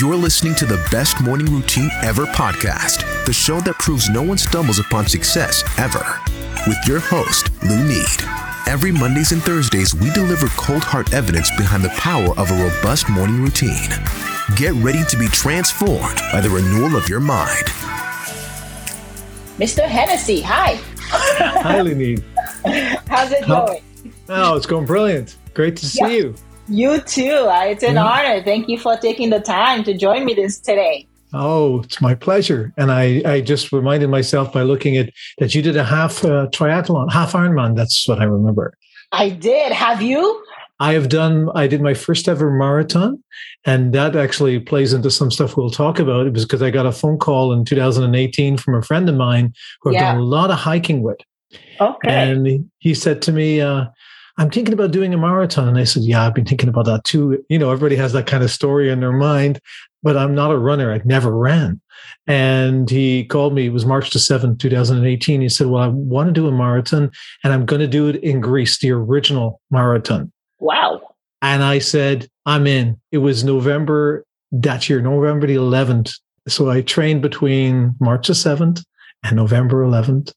You're listening to the Best Morning Routine Ever podcast, the show that proves no one stumbles upon success ever. With your host, Lou Need. Every Mondays and Thursdays, we deliver cold hard evidence behind the power of a robust morning routine. Get ready to be transformed by the renewal of your mind. Mr. Hennessy, hi. Hi, Lenine. How's it going? Oh, it's going brilliant. Great to see Yeah. you. You too. Uh, It's an Yeah. honor. Thank you for taking the time to join me this today. Oh, it's my pleasure. And I, I just reminded myself by looking at that you did a half uh, triathlon, half Ironman. That's what I remember. I did. Have you? I have done, I did my first ever marathon. And that actually plays into some stuff we'll talk about. It was because I got a phone call in 2018 from a friend of mine who I've Yeah. done a lot of hiking with. Okay. And he- he said to me, uh, I'm thinking about doing a marathon. And I said, Yeah, I've been thinking about that too. You know, everybody has that kind of story in their mind, but I'm not a runner. I've never ran. And he called me, it was March the 7th, 2018. He said, Well, I want to do a marathon and I'm going to do it in Greece, the original marathon. wow. And I said, I'm in. It was November that year, November the 11th. So I trained between March the 7th and November 11th.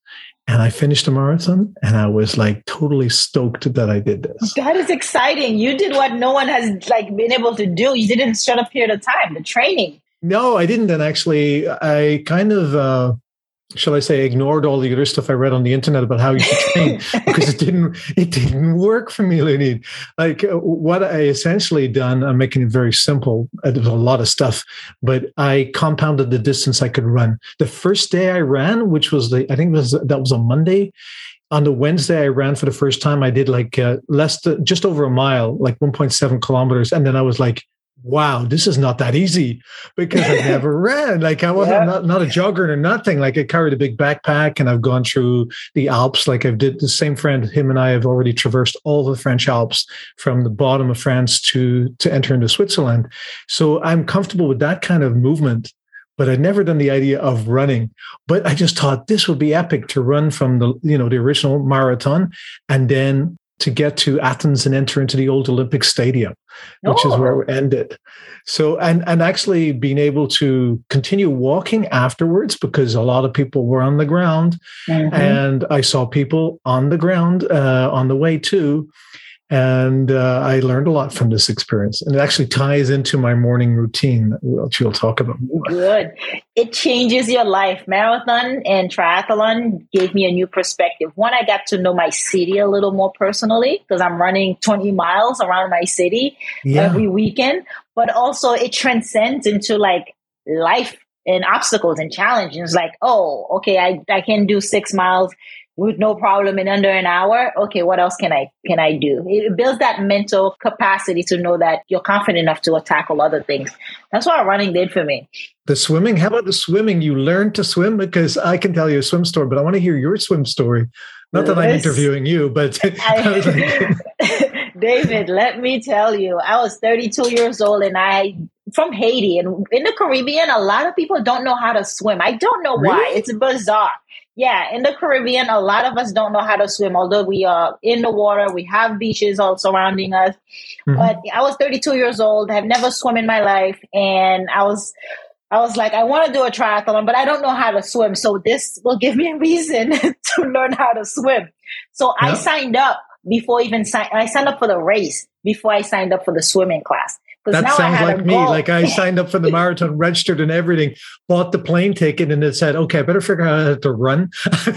And I finished the marathon and I was like totally stoked that I did this. That is exciting. You did what no one has like been able to do. You did it in a short period of time. The training. No, I didn't. And actually, I kind of, uh, shall I say, ignored all the other stuff I read on the internet about how you should train because it didn't, it didn't work for me, Leonid. Like uh, what I essentially done, I'm making it very simple. Uh, There was a lot of stuff, but I compounded the distance I could run. The first day I ran, which was the, I think was, that was a Monday. On the Wednesday, I ran for the first time. I did like uh, less, than, just over a mile, like 1.7 kilometers. And then I was like, wow, this is not that easy because I never ran. Like I wasn't Yeah. not, not a jogger or nothing. Like I carried a big backpack and I've gone through the Alps. Like I've did the same friend, him and I have already traversed all the French Alps from the bottom of France to to enter into Switzerland. So I'm comfortable with that kind of movement. But I'd never done the idea of running. But I just thought this would be epic to run from the, you know, the original marathon and then to get to Athens and enter into the old Olympic Stadium which is where Oh. it ended. So, and and actually being able to continue walking afterwards because a lot of people were on the ground, Mhm. and I saw people on the ground uh, on the way too, and uh, I learned a lot from this experience, and it actually ties into my morning routine, which we'll talk about. More. Good. It changes your life. Marathon and triathlon gave me a new perspective. One, I got to know my city a little more personally because I'm running 20 miles around my city Yeah, every weekend, but also it transcends into like life and obstacles and challenges. Like, oh, okay, I, I can do six miles with no problem in under an hour. Okay, what else can I can I do? It builds that mental capacity to know that you're confident enough to tackle other things. That's what running did for me. the swimming. How about the swimming? You learned to swim because I can tell you a swim story, but I want to hear your swim story. Not that I'm interviewing you, but I I, David, let me tell you, I was 32 years old and I from Haiti and in the Caribbean, a lot of people don't know how to swim. I don't know why. Really? It's bizarre. Yeah, in the Caribbean, a lot of us don't know how to swim, although we are in the water, we have beaches all surrounding us. Mhm. But I was 32 years old, I've never swum in my life, and I was I was like, I want to do a triathlon, but I don't know how to swim. So this will give me a reason to learn how to swim. So I signed up before even sign. I signed up for the race before I signed up for the swimming class. That sounds like me. goal. Like I signed up for the marathon, registered and everything, bought the plane ticket, and it said, "Okay, I better figure out how to run." because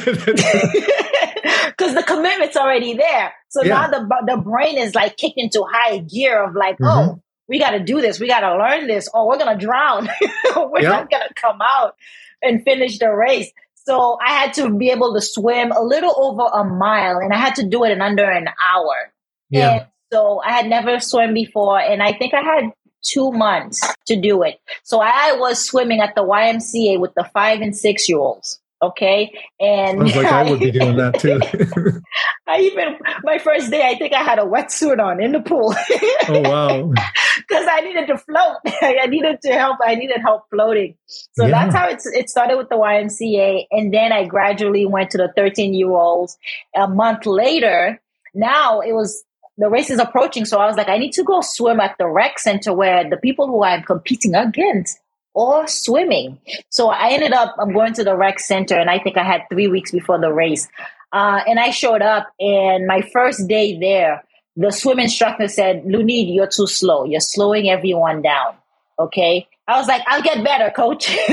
the commitment's already there. So Yeah. now the the brain is like kicked into high gear of like, Mhm. oh, we got to do this, we got to learn this, or we're gonna drown, we're Yeah. not gonna come out and finish the race. So I had to be able to swim a little over a mile, and I had to do it in under an hour. yeah, And so I had never swum before, and I think I had two months to do it. So I was swimming at the YMCA with the five and six year olds. Okay. And I was like I would be doing that too. I even my first day, I think I had a wetsuit on in the pool oh wow! because I needed to float. I needed to help. I needed help floating. So Yeah. that's how it's, it started with the YMCA, and then I gradually went to the 13 year olds. A month later, now it was the race is approaching. So I was like, I need to go swim at the rec center where the people who I'm competing against or swimming. So I ended up, I'm going to the rec center and I think I had three weeks before the race. Uh, and I showed up and my first day there, the swim instructor said, Lunid, you're too slow. You're slowing everyone down. Okay. I was like, I'll get better, coach.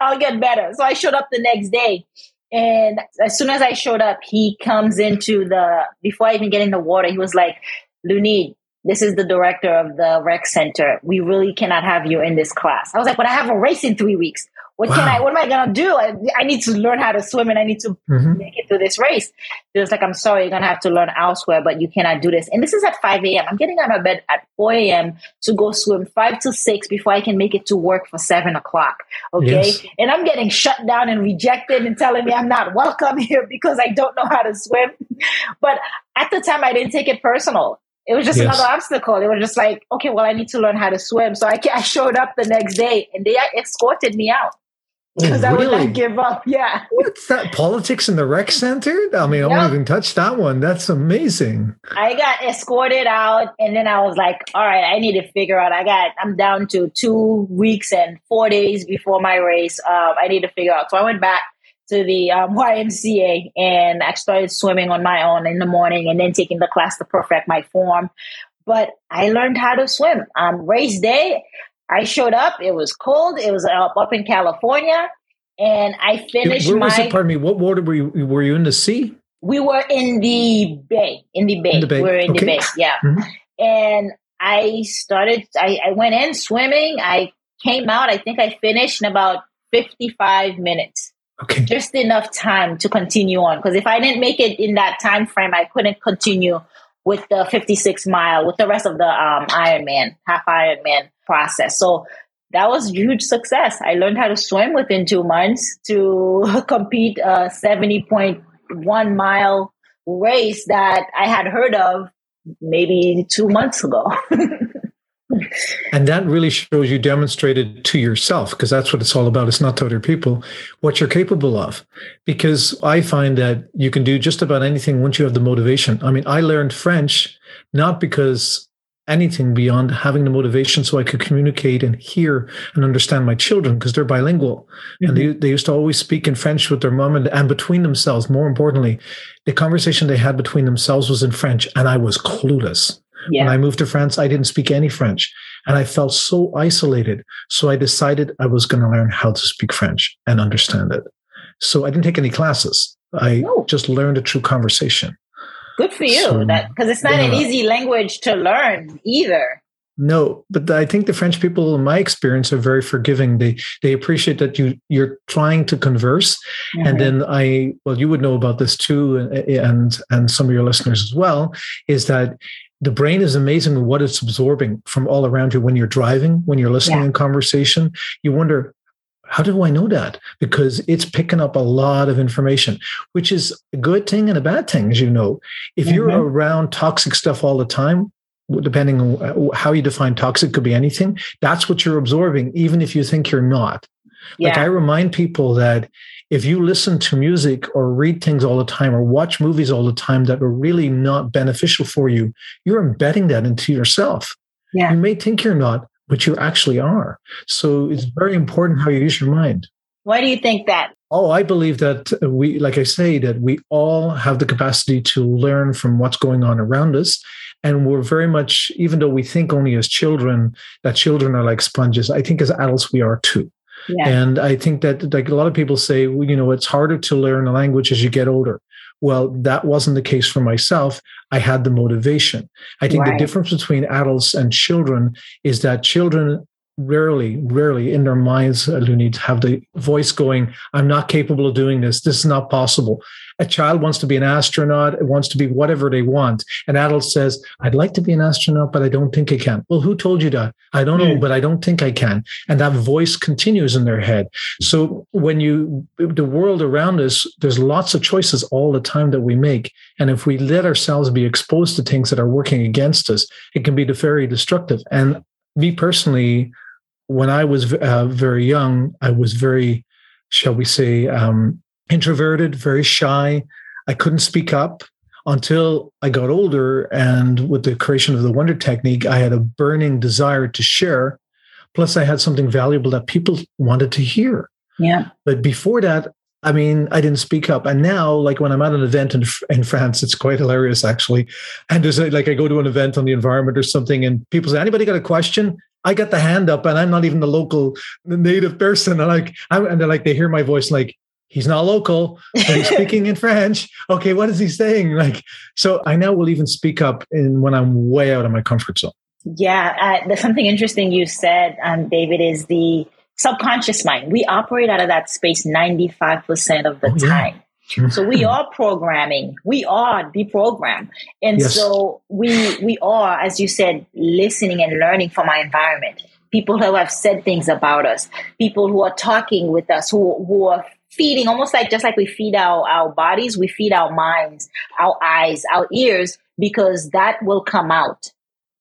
I'll get better. So I showed up the next day. And as soon as I showed up, he comes into the, before I even get in the water, he was like, Lunid, this is the director of the rec center. We really cannot have you in this class. I was like, but I have a race in three weeks. What wow. can I, what am I going to do? I, I, need to learn how to swim and I need to mm-hmm. make it through this race. He was like, I'm sorry, you're going to have to learn elsewhere, but you cannot do this. And this is at 5 a.m. I'm getting out of bed at 4 a.m. to go swim five to six before I can make it to work for seven o'clock. Okay. Yes. And I'm getting shut down and rejected and telling me I'm not welcome here because I don't know how to swim. but at the time, I didn't take it personal. It was just yes. another obstacle. It was just like, okay, well, I need to learn how to swim. So I, I showed up the next day and they escorted me out because oh, really? I would not give up. Yeah. What's that? Politics in the rec center? I mean, I won't even touch that one. That's amazing. I got escorted out, and then I was like, all right, I need to figure out. I got, I'm down to two weeks and four days before my race. Uh, I need to figure out. So I went back to the um, YMCA and I started swimming on my own in the morning and then taking the class to perfect my form. But I learned how to swim. Um, race day, I showed up. It was cold. It was up, up in California, and I finished. Where was my, it? Pardon me. What water were you? Were you in the sea? We were in the bay. In the bay. In the bay. We were in okay. the bay. Yeah. Mm-hmm. And I started. I, I went in swimming. I came out. I think I finished in about fifty-five minutes. Okay. Just enough time to continue on. Because if I didn't make it in that time frame, I couldn't continue with the 56 mile, with the rest of the um, Ironman, half Ironman process. So that was huge success. I learned how to swim within two months to compete a 70.1 mile race that I had heard of maybe two months ago. and that really shows you demonstrated to yourself because that's what it's all about. It's not to other people what you're capable of. Because i find that you can do just about anything once you have the motivation. I mean i learned french not because anything beyond having the motivation so i could communicate and hear and understand my children because they're bilingual. Mm-hmm. and they, they used to always speak in french with their mom and, and between themselves more importantly the conversation they had between themselves was in french and i was clueless yeah. When I moved to France, I didn't speak any French and I felt so isolated. So I decided I was going to learn how to speak French and understand it. So I didn't take any classes. I just learned a true conversation. Good for you. So, that because it's not yeah. an easy language to learn either. No, but I think the French people, in my experience, are very forgiving. They they appreciate that you you're trying to converse, mm-hmm. and then I well, you would know about this too, and and some of your listeners as well, is that the brain is amazing with what it's absorbing from all around you when you're driving, when you're listening yeah. in conversation. You wonder, how do I know that? Because it's picking up a lot of information, which is a good thing and a bad thing, as you know. If mm-hmm. you're around toxic stuff all the time, depending on how you define toxic, could be anything. That's what you're absorbing, even if you think you're not. Yeah. Like I remind people that if you listen to music or read things all the time or watch movies all the time that are really not beneficial for you, you're embedding that into yourself. Yeah. You may think you're not, but you actually are. So it's very important how you use your mind. Why do you think that? Oh, I believe that we, like I say, that we all have the capacity to learn from what's going on around us. And we're very much, even though we think only as children that children are like sponges, I think as adults we are too. Yeah. And I think that like a lot of people say, well, you know, it's harder to learn a language as you get older. Well, that wasn't the case for myself. I had the motivation. I think right. the difference between adults and children is that children rarely, rarely in their minds, uh, Lunid, have the voice going, I'm not capable of doing this. This is not possible. A child wants to be an astronaut, it wants to be whatever they want. An adult says, I'd like to be an astronaut, but I don't think I can. Well, who told you that? I don't know, hmm. but I don't think I can. And that voice continues in their head. So when you, the world around us, there's lots of choices all the time that we make. And if we let ourselves be exposed to things that are working against us, it can be very destructive. And me personally, when I was uh, very young, I was very, shall we say, um, introverted, very shy. I couldn't speak up. until I got older and with the creation of the Wonder Technique, I had a burning desire to share. Plus, I had something valuable that people wanted to hear. Yeah. But before that, I mean, I didn't speak up. And now, like when I'm at an event in, in France, it's quite hilarious actually. And there's like, I go to an event on the environment or something, and people say, anybody got a question? I got the hand up, and I'm not even the local the native person. And like, I'm, and they're like, they hear my voice, like, he's not local, but he's speaking in French. Okay, what is he saying? Like, so I now will even speak up in when I'm way out of my comfort zone. Yeah, uh, there's something interesting you said, um, David, is the subconscious mind. We operate out of that space 95% of the oh, time. So we are programming. We are deprogrammed. And yes. so we we are, as you said, listening and learning from our environment. People who have said things about us, people who are talking with us, who who are feeding almost like just like we feed our, our bodies, we feed our minds, our eyes, our ears, because that will come out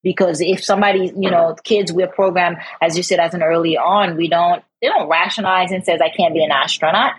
because if somebody you know kids we're programmed as you said as an early on we don't they don't rationalize and says i can't be an astronaut.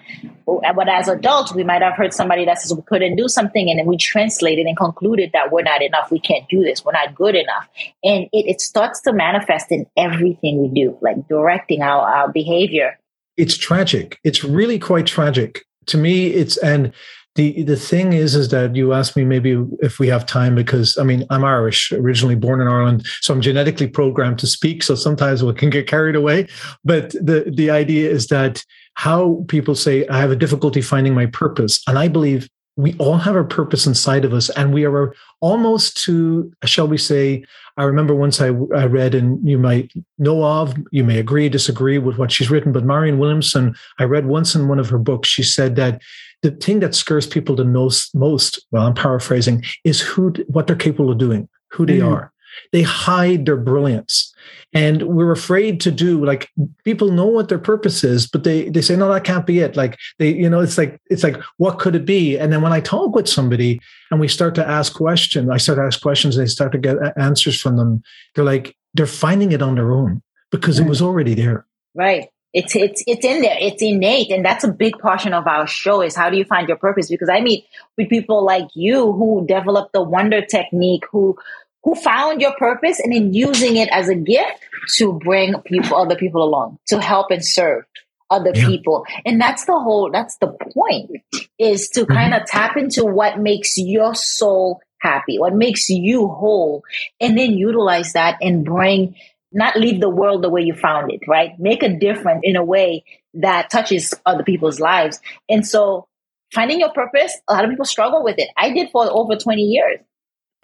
Uh, but as adults we might have heard somebody that says we couldn't do something and then we translated and concluded that we're not enough we can't do this we're not good enough. And it, it starts to manifest in everything we do like directing our, our behavior. It's tragic. It's really quite tragic. To me it's and the the thing is is that you asked me maybe if we have time because i mean i'm irish originally born in ireland so i'm genetically programmed to speak so sometimes we can get carried away. But the the idea is that how people say i have a difficulty finding my purpose and i believe we all have a purpose inside of us and we are almost to shall we say i remember once I, I read and you might know of you may agree disagree with what she's written but marianne williamson i read once in one of her books she said that the thing that scares people the most, most well, I'm paraphrasing, is who what they're capable of doing, who they mm. are. They hide their brilliance. And we're afraid to do like people know what their purpose is, but they they say, no, that can't be it. Like they, you know, it's like, it's like, what could it be? And then when I talk with somebody and we start to ask questions, I start to ask questions, they start to get answers from them. They're like, they're finding it on their own because it was already there. Right. It's it's it's in there. It's innate, and that's a big portion of our show. Is how do you find your purpose? Because I meet with people like you who develop the Wonder Technique, who who found your purpose and then using it as a gift to bring people, other people along, to help and serve other yeah. people. And that's the whole. That's the point. Is to mm-hmm. kind of tap into what makes your soul happy, what makes you whole, and then utilize that and bring not leave the world the way you found it, right? Make a difference in a way that touches other people's lives. And so finding your purpose, a lot of people struggle with it. I did for over 20 years.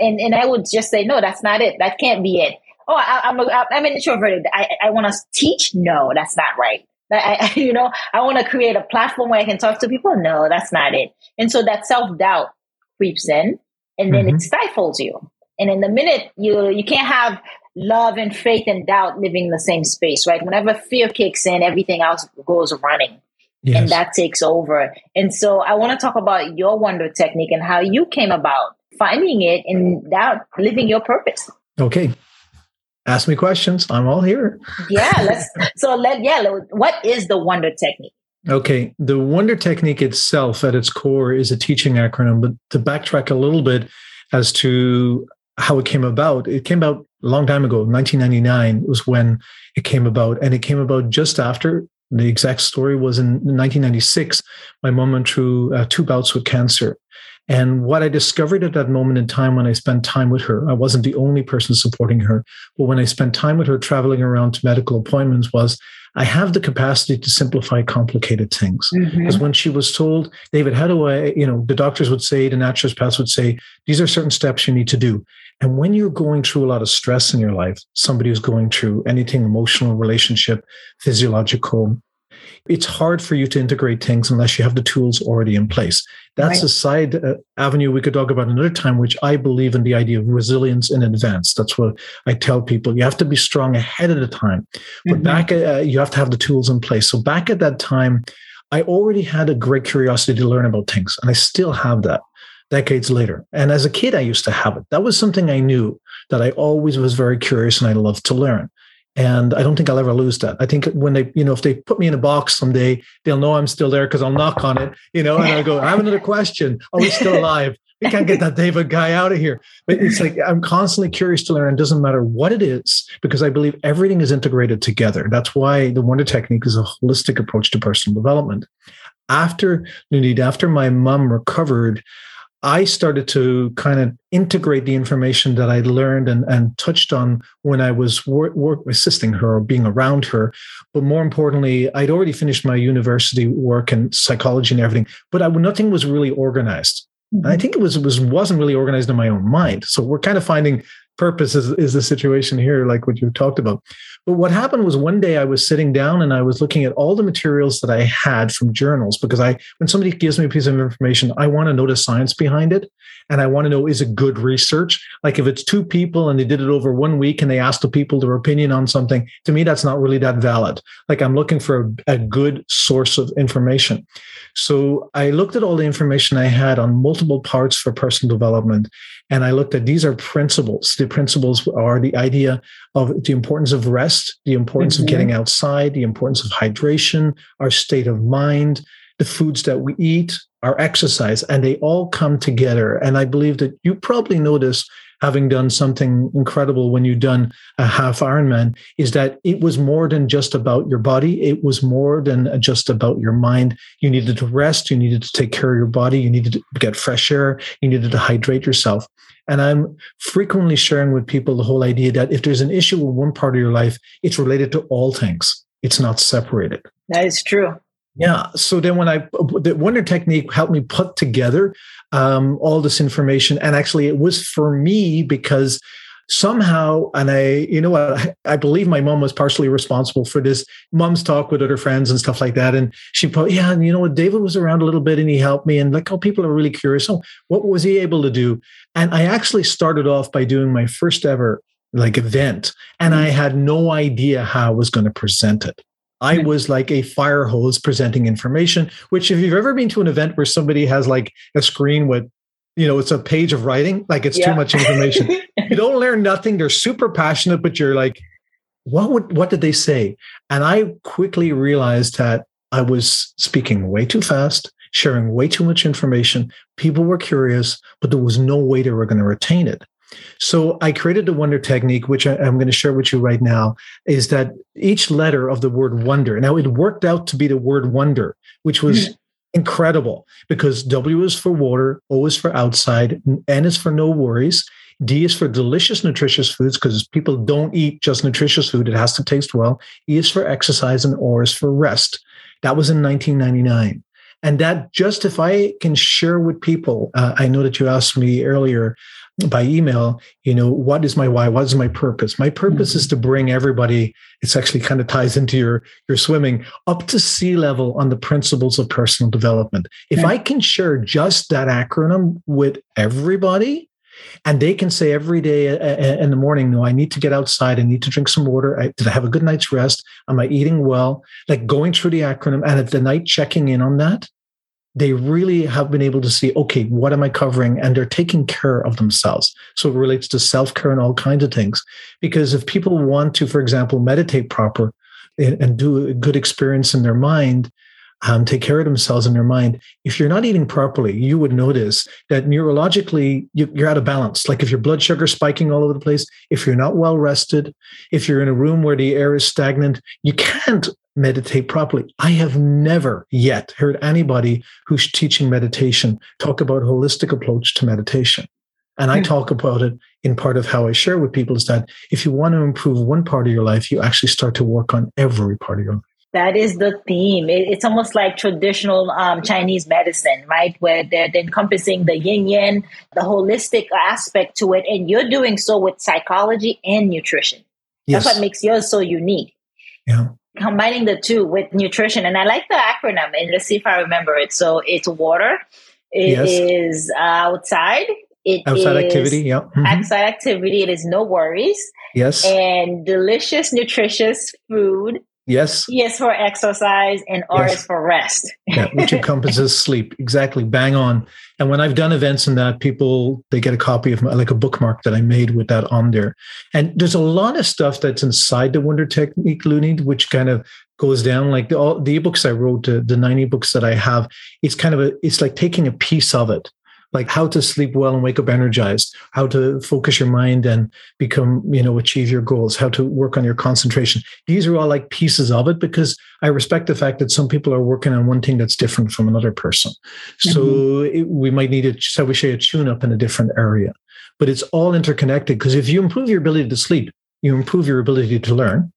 And, and I would just say, no, that's not it. That can't be it. Oh, I, am a, I'm an introverted. I, I want to teach. No, that's not right. I, you know, I want to create a platform where I can talk to people. No, that's not it. And so that self doubt creeps in and then mm-hmm. it stifles you. And in the minute you, you can't have love and faith and doubt living in the same space, right? Whenever fear kicks in, everything else goes running. Yes. And that takes over. And so I want to talk about your wonder technique and how you came about finding it and that living your purpose. Okay. Ask me questions. I'm all here. yeah, let's so let yeah, what is the wonder technique? Okay, the wonder technique itself at its core is a teaching acronym, but to backtrack a little bit as to how it came about, it came about a long time ago, 1999 was when it came about. And it came about just after the exact story was in 1996. My mom went through uh, two bouts with cancer. And what I discovered at that moment in time when I spent time with her, I wasn't the only person supporting her, but when I spent time with her traveling around to medical appointments, was I have the capacity to simplify complicated things. Mm-hmm. Because when she was told, David, how do I, you know, the doctors would say, the naturopaths would say, these are certain steps you need to do. And when you're going through a lot of stress in your life, somebody who's going through anything emotional, relationship, physiological, it's hard for you to integrate things unless you have the tools already in place. That's right. a side uh, avenue we could talk about another time, which I believe in the idea of resilience in advance. That's what I tell people. You have to be strong ahead of the time, but mm-hmm. back, uh, you have to have the tools in place. So back at that time, I already had a great curiosity to learn about things, and I still have that decades later. And as a kid, I used to have it. That was something I knew that I always was very curious and I loved to learn. And I don't think I'll ever lose that. I think when they, you know, if they put me in a box someday, they'll know I'm still there because I'll knock on it, you know, and I'll go, I have another question. Oh, he's still alive. we can't get that David guy out of here. But it's like I'm constantly curious to learn. It doesn't matter what it is, because I believe everything is integrated together. That's why the Wonder Technique is a holistic approach to personal development. After Lunid, after my mom recovered, I started to kind of integrate the information that I learned and, and touched on when I was work, work, assisting her or being around her. But more importantly, I'd already finished my university work and psychology and everything, but I, nothing was really organized. Mm-hmm. I think it was, was wasn't really organized in my own mind. So we're kind of finding purpose is, is the situation here, like what you talked about. But what happened was one day I was sitting down and I was looking at all the materials that I had from journals because I, when somebody gives me a piece of information, I want to know the science behind it. And I want to know, is it good research? Like if it's two people and they did it over one week and they asked the people their opinion on something, to me, that's not really that valid. Like I'm looking for a, a good source of information. So I looked at all the information I had on multiple parts for personal development. And I looked at these are principles. The principles are the idea of the importance of rest, the importance mm-hmm. of getting outside, the importance of hydration, our state of mind, the foods that we eat, our exercise, and they all come together. And I believe that you probably notice having done something incredible when you've done a half Ironman is that it was more than just about your body. It was more than just about your mind. You needed to rest. You needed to take care of your body. You needed to get fresh air. You needed to hydrate yourself. And I'm frequently sharing with people the whole idea that if there's an issue with one part of your life, it's related to all things. It's not separated. That is true. Yeah. So then when I, the Wonder Technique helped me put together um, all this information. And actually, it was for me because somehow, and I, you know what, I, believe my mom was partially responsible for this. Mom's talk with other friends and stuff like that. And she put, yeah, and you know what, David was around a little bit and he helped me. And like, oh, people are really curious. So what was he able to do? And I actually started off by doing my first ever like event. And I mm-hmm. had no idea how I was going to present it. I mm-hmm. was like a fire hose presenting information, which if you've ever been to an event where somebody has like a screen with, you know, it's a page of writing, like it's yeah. too much information. you don't learn nothing. They're super passionate, but you're like, what would what did they say? And I quickly realized that I was speaking way too fast, sharing way too much information. People were curious, but there was no way they were going to retain it. So I created the wonder technique, which I, am going to share with you right now, is that each letter of the word wonder. Now it worked out to be the word wonder, which was mm. Incredible because W is for water, O is for outside, N is for no worries. D is for delicious, nutritious foods because people don't eat just nutritious food. It has to taste well. E is for exercise and O is for rest. That was in 1999. And that just if I can share with people, uh, I know that you asked me earlier by email, you know, what is my why? What is my purpose? My purpose mm-hmm. is mm. to bring everybody, it's actually kind of ties into your, your swimming up to sea level on the principles of personal development. If I can share just that acronym with everybody, and they can say every day uh, uh, uh, in the morning, no, I need to get outside. I need to drink some water. I, did I have a good night's rest? Am I eating well? Like going through the acronym and at the night checking in on that they really have been able to see, okay, what am I covering? And they're taking care of themselves. So it relates to self care and all kinds of things. Because if people want to, for example, meditate proper and do a good experience in their mind, um, take care of themselves in their mind. If you're not eating properly, you would notice that neurologically you, you're out of balance. Like if your blood sugar spiking all over the place, if you're not well rested, if you're in a room where the air is stagnant, you can't meditate properly. I have never yet heard anybody who's teaching meditation talk about a holistic approach to meditation. And I hmm. talk about it in part of how I share with people is that if you want to improve one part of your life, you actually start to work on every part of your life. That is the theme. It, it's almost like traditional um, Chinese medicine, right? Where they're, they're encompassing the yin yang, the holistic aspect to it. And you're doing so with psychology and nutrition. Yes. That's what makes yours so unique. Yeah combining the two with nutrition. And I like the acronym, and let's see if I remember it. So it's water, It yes. is outside, it outside activity, yeah. Mm-hmm. Outside activity, it is no worries. Yes. And delicious, nutritious food Yes. Yes for exercise and R yes. is for rest. yeah, which encompasses sleep. Exactly. Bang on. And when I've done events in that, people they get a copy of my, like a bookmark that I made with that on there. And there's a lot of stuff that's inside the Wonder Technique, Looney, which kind of goes down like the, all the ebooks I wrote, the, the nine ebooks that I have. It's kind of a it's like taking a piece of it like how to sleep well and wake up energized, how to focus your mind and become, you know, achieve your goals, how to work on your concentration. These are all like pieces of it because I respect the fact that some people are working on one thing that's different from another person. So mm-hmm. it, we might need a, so we say a tune up in a different area, but it's all interconnected because if you improve your ability to sleep, you improve your ability to learn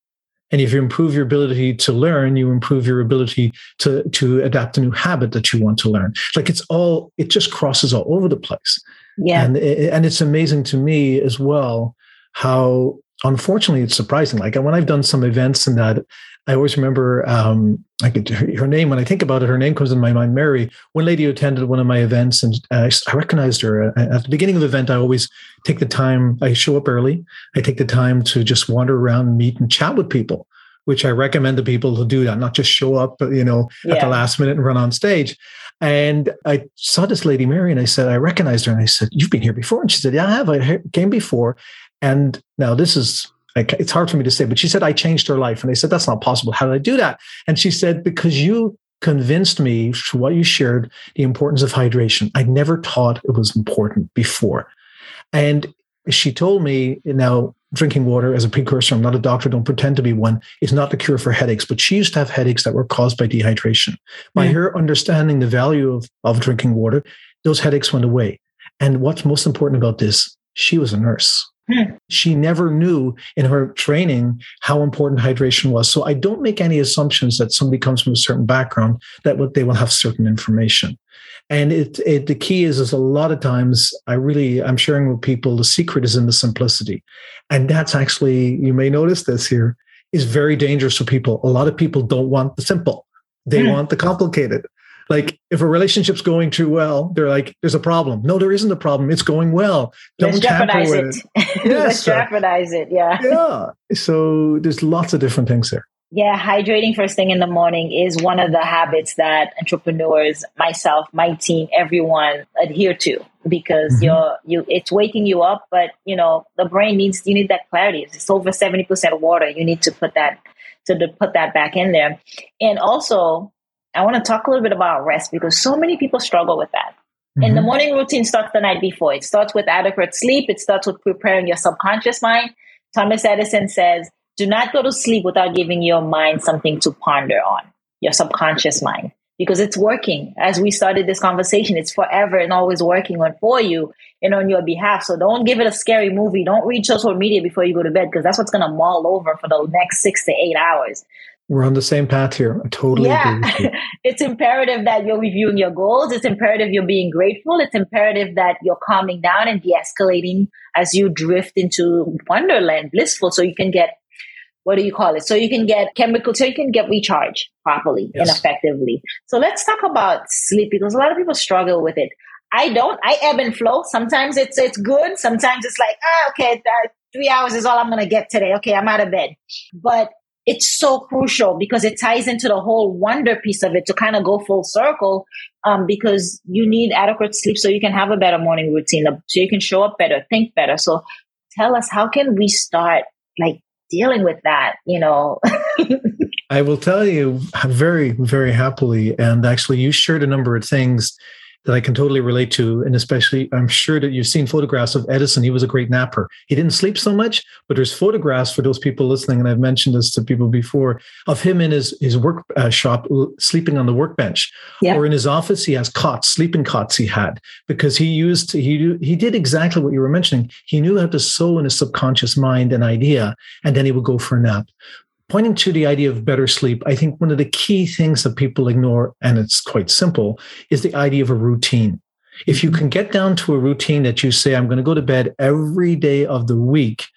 and if you improve your ability to learn, you improve your ability to, to adapt a new habit that you want to learn. Like it's all, it just crosses all over the place. Yeah. And, and it's amazing to me as well how unfortunately it's surprising. Like when I've done some events and that, I always remember um, I could her, name when I think about it. Her name comes in my mind. Mary, one lady who attended one of my events, and uh, I recognized her uh, at the beginning of the event. I always take the time. I show up early. I take the time to just wander around, meet, and chat with people, which I recommend to people to do that, not just show up, you know, yeah. at the last minute and run on stage. And I saw this lady, Mary, and I said, I recognized her, and I said, "You've been here before?" And she said, "Yeah, I have. I came before." And now this is it's hard for me to say, but she said, I changed her life. And I said, that's not possible. How did I do that? And she said, because you convinced me through what you shared the importance of hydration. I never thought it was important before. And she told me now drinking water as a precursor, I'm not a doctor, don't pretend to be one, is not the cure for headaches. But she used to have headaches that were caused by dehydration. By yeah. her understanding the value of, of drinking water, those headaches went away. And what's most important about this, she was a nurse. She never knew in her training how important hydration was. So I don't make any assumptions that somebody comes from a certain background that what they will have certain information. And it, it, the key is is a lot of times I really I'm sharing with people the secret is in the simplicity, and that's actually you may notice this here is very dangerous for people. A lot of people don't want the simple; they mm. want the complicated like if a relationship's going too well, they're like, "There's a problem." No, there isn't a problem. It's going well. Don't Let's jeopardize it. it. yes, Let's jeopardize it. Yeah. Yeah. So there's lots of different things there. Yeah, hydrating first thing in the morning is one of the habits that entrepreneurs, myself, my team, everyone adhere to because mm-hmm. you're you it's waking you up, but you know the brain needs you need that clarity. It's over seventy percent water. You need to put that to put that back in there, and also I want to talk a little bit about rest because so many people struggle with that. Mm-hmm. And the morning routine starts the night before. It starts with adequate sleep. It starts with preparing your subconscious mind. Thomas Edison says, do not go to sleep without giving your mind something to ponder on, your subconscious mind, because it's working. As we started this conversation, it's forever and always working on for you and on your behalf. So don't give it a scary movie. Don't read social media before you go to bed because that's what's going to mull over for the next six to eight hours. We're on the same path here. I totally yeah. it's imperative that you're reviewing your goals. It's imperative you're being grateful. It's imperative that you're calming down and de-escalating as you drift into wonderland, blissful, so you can get what do you call it? So you can get chemical, so you can get recharged properly yes. and effectively. So let's talk about sleep because a lot of people struggle with it. I don't. I ebb and flow. Sometimes it's it's good. Sometimes it's like, ah, okay, three hours is all I'm going to get today. Okay, I'm out of bed. But it's so crucial because it ties into the whole wonder piece of it to kind of go full circle um, because you need adequate sleep so you can have a better morning routine so you can show up better think better. So tell us how can we start like dealing with that you know? I will tell you very very happily and actually you shared a number of things that I can totally relate to. And especially, I'm sure that you've seen photographs of Edison. He was a great napper. He didn't sleep so much, but there's photographs for those people listening. And I've mentioned this to people before of him in his, his work uh, shop sleeping on the workbench yeah. or in his office. He has cots, sleeping cots he had because he used, he, he did exactly what you were mentioning. He knew how to sow in his subconscious mind an idea and then he would go for a nap pointing to the idea of better sleep, I think one of the key things that people ignore, and it's quite simple, is the idea of a routine. If you mm-hmm. can get down to a routine that you say, I'm going to go to bed every day of the week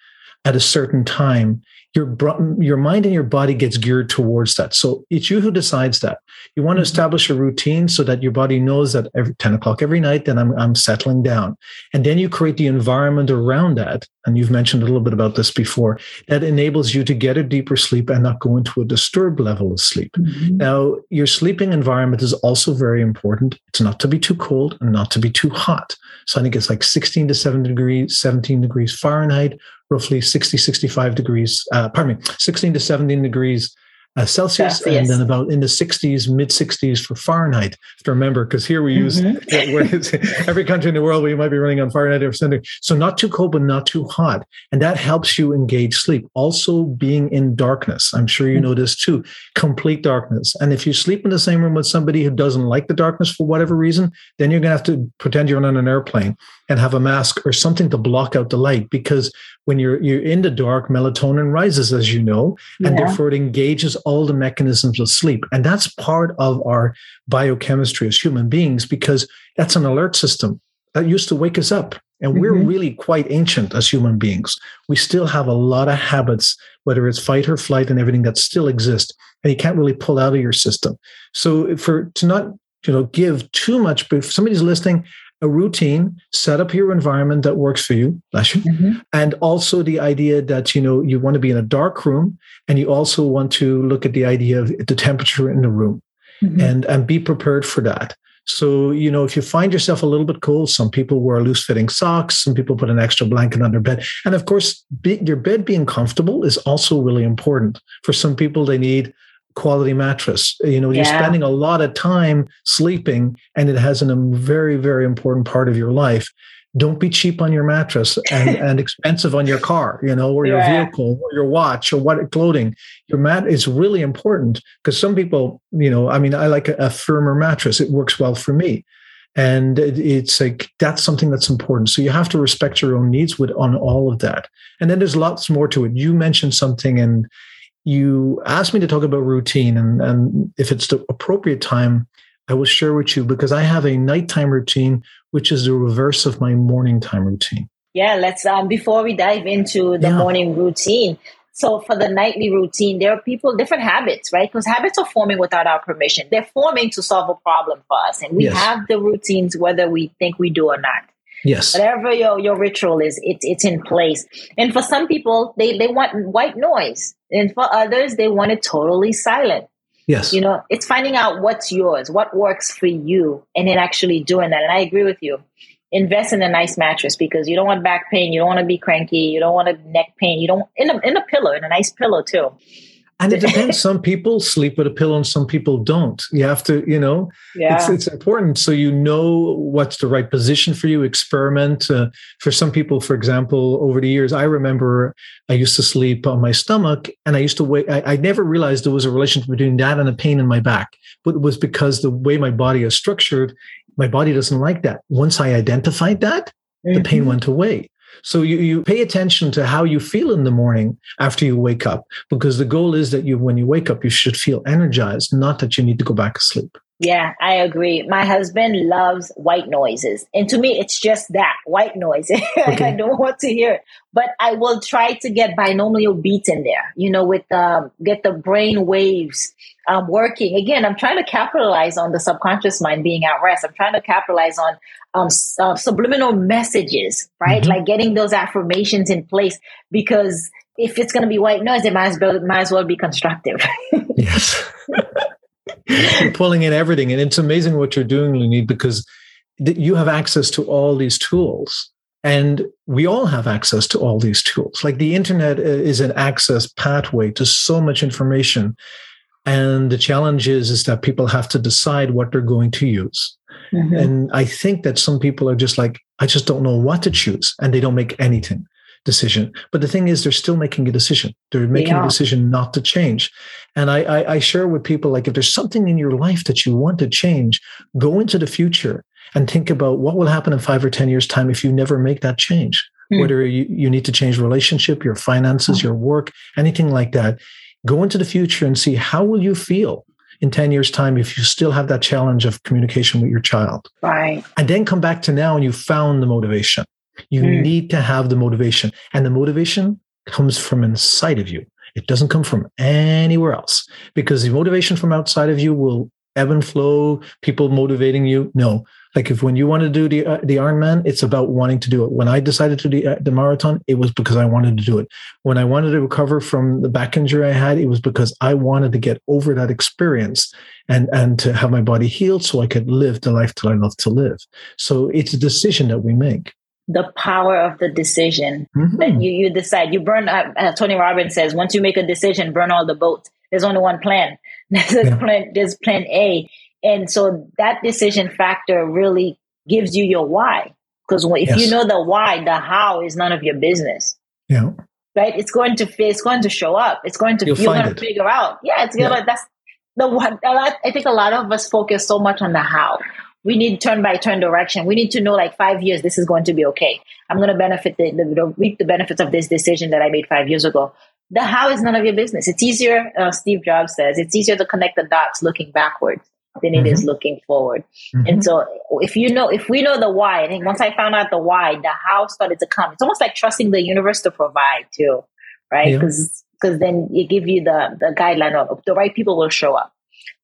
at a certain time, your your mind and your body gets geared towards that. So it's you who decides that. You want to mm-hmm. establish a routine so that your body knows that every 10 o'clock every night, then I'm, I'm settling down. And then you create the environment around that. And you've mentioned a little bit about this before, that enables you to get a deeper sleep and not go into a disturbed level of sleep. Mm-hmm. Now, your sleeping environment is also very important. It's not to be too cold and not to be too hot. So I think it's like 16 to 17 degrees, 17 degrees Fahrenheit roughly 60, 65 degrees, uh, pardon me, 16 to 17 degrees uh, Celsius, Celsius. and then about in the 60s, mid 60s for Fahrenheit. To remember, because here we use Mhm. every country in the world, we might be running on Fahrenheit or something. So not too cold, but not too hot, and that helps you engage sleep. Also, being in darkness. I'm sure you Mhm. know this too. Complete darkness, and if you sleep in the same room with somebody who doesn't like the darkness for whatever reason, then you're gonna have to pretend you're on an airplane and have a mask or something to block out the light because when you're you're in the dark melatonin rises as you know and Yeah. therefore it engages all the mechanisms of sleep and that's part of our biochemistry as human beings because that's an alert system that used to wake us up and we're Mhm. really quite ancient as human beings we still have a lot of habits whether it's fight or flight and everything that still exist and you can't really pull out of your system so for to not you know give too much but if somebody's listening a routine set up your environment that works for you bless you Mhm. and also the idea that you know you want to be in a dark room and you also want to look at the idea of the temperature in the room Mhm. and and be prepared for that so you know if you find yourself a little bit cold some people wear loose fitting socks some people put an extra blanket on their bed and of course be, your bed being comfortable is also really important for some people they need quality mattress you know you're spending a lot of time sleeping and it has a um, very very important part of your life don't be cheap on your mattress and, and expensive on your car, you know, or your Yeah. vehicle, or your watch, or what clothing. Your mat is really important because some people, you know, I mean, I like a, a firmer mattress. It works well for me. And it- it's like that's something that's important. So you have to respect your own needs with on all of that. And then there's lots more to it. You mentioned something and you asked me to talk about routine and, and if it's the appropriate time, I will share with you because I have a nighttime routine, which is the reverse of my morning time routine. Yeah, let's um before we dive into the Yeah. morning routine. So for the nightly routine, there are people different habits, right? Because habits are forming without our permission. They're forming to solve a problem for us, and we Yes. have the routines whether we think we do or not. Yes. Whatever your your ritual is, it's it's in place. And for some people, they they want white noise, and for others, they want it totally silent. Yes. You know, it's finding out what's yours, what works for you, and then actually doing that. And I agree with you. Invest in a nice mattress because you don't want back pain, you don't want to be cranky, you don't want a neck pain, you don't in a in a pillow, in a nice pillow too. And it depends. Some people sleep with a pillow and some people don't. You have to, you know, Yeah. it's, it's important so you know what's the right position for you experiment uh, for some people for example over the years i remember i used to sleep on my stomach and i used to wait I, I never realized there was a relationship between that and a pain in my back but it was because the way my body is structured my body doesn't like that once i identified that the pain Mhm. went away. So you, you pay attention to how you feel in the morning after you wake up, because the goal is that you, when you wake up, you should feel energized, not that you need to go back to sleep. Yeah, I agree. My husband loves white noises. And to me, it's just that white noise. Okay. I don't want to hear it. But I will try to get binomial beats in there, you know, with um, get the brain waves um, working. Again, I'm trying to capitalize on the subconscious mind being at rest. I'm trying to capitalize on um, uh, subliminal messages, right? Mhm. Like getting those affirmations in place because if it's going to be white noise, it might as well, might as well be constructive. Yes. you're pulling in everything. And it's amazing what you're doing, Lunid, because you have access to all these tools. And we all have access to all these tools. Like the internet uh, is an access pathway to so much information. And the challenge is, is that people have to decide what they're going to use. Mhm. And I think that some people are just like, I just don't know what to choose. And they don't make anything decision. But the thing is, they're still making a decision. They're making a decision not to change. And I, I, I share with people like, if there's something in your life that you want to change, go into the future and think about what will happen in five or 10 years' time if you never make that change. Hmm. Whether you, you need to change relationship, your finances, your work, anything like that. Go into the future and see how will you feel in 10 years' time if you still have that challenge of communication with your child Right. and then come back to now and you found the motivation. You Mm. need to have the motivation, and the motivation comes from inside of you. It doesn't come from anywhere else because the motivation from outside of you will ebb and flow. People motivating you, no. Like if when you want to do the uh, the Ironman, it's about wanting to do it. When I decided to do the, uh, the marathon, it was because I wanted to do it. When I wanted to recover from the back injury I had, it was because I wanted to get over that experience and and to have my body healed so I could live the life that I love to live. So it's a decision that we make. The power of the decision. Mhm. that you, you decide you burn uh, uh, tony robbins says once you make a decision burn all the boats there's only one plan. There's yeah. plan. There's plan A, and so that decision factor really gives you your why. Because if yes. you know the why, the how is none of your business. Yeah. Right. It's going to it's going to show up. It's going to You'll you're going to figure out. Yeah. It's gonna. Yeah. That's the one. A lot. I think a lot of us focus so much on the how we need turn by turn direction. We need to know like five years, this is going to be okay. I'm going to benefit the, the, reap the benefits of this decision that I made five years ago. The how is none of your business. It's easier, uh, Steve Jobs says, it's easier to connect the dots looking backwards than it mm-hmm. is looking forward. Mm-hmm. And so if you know, if we know the why, I think once I found out the why, the how started to come. It's almost like trusting the universe to provide too, right? Because yeah. because then it give you the the guideline of the right people will show up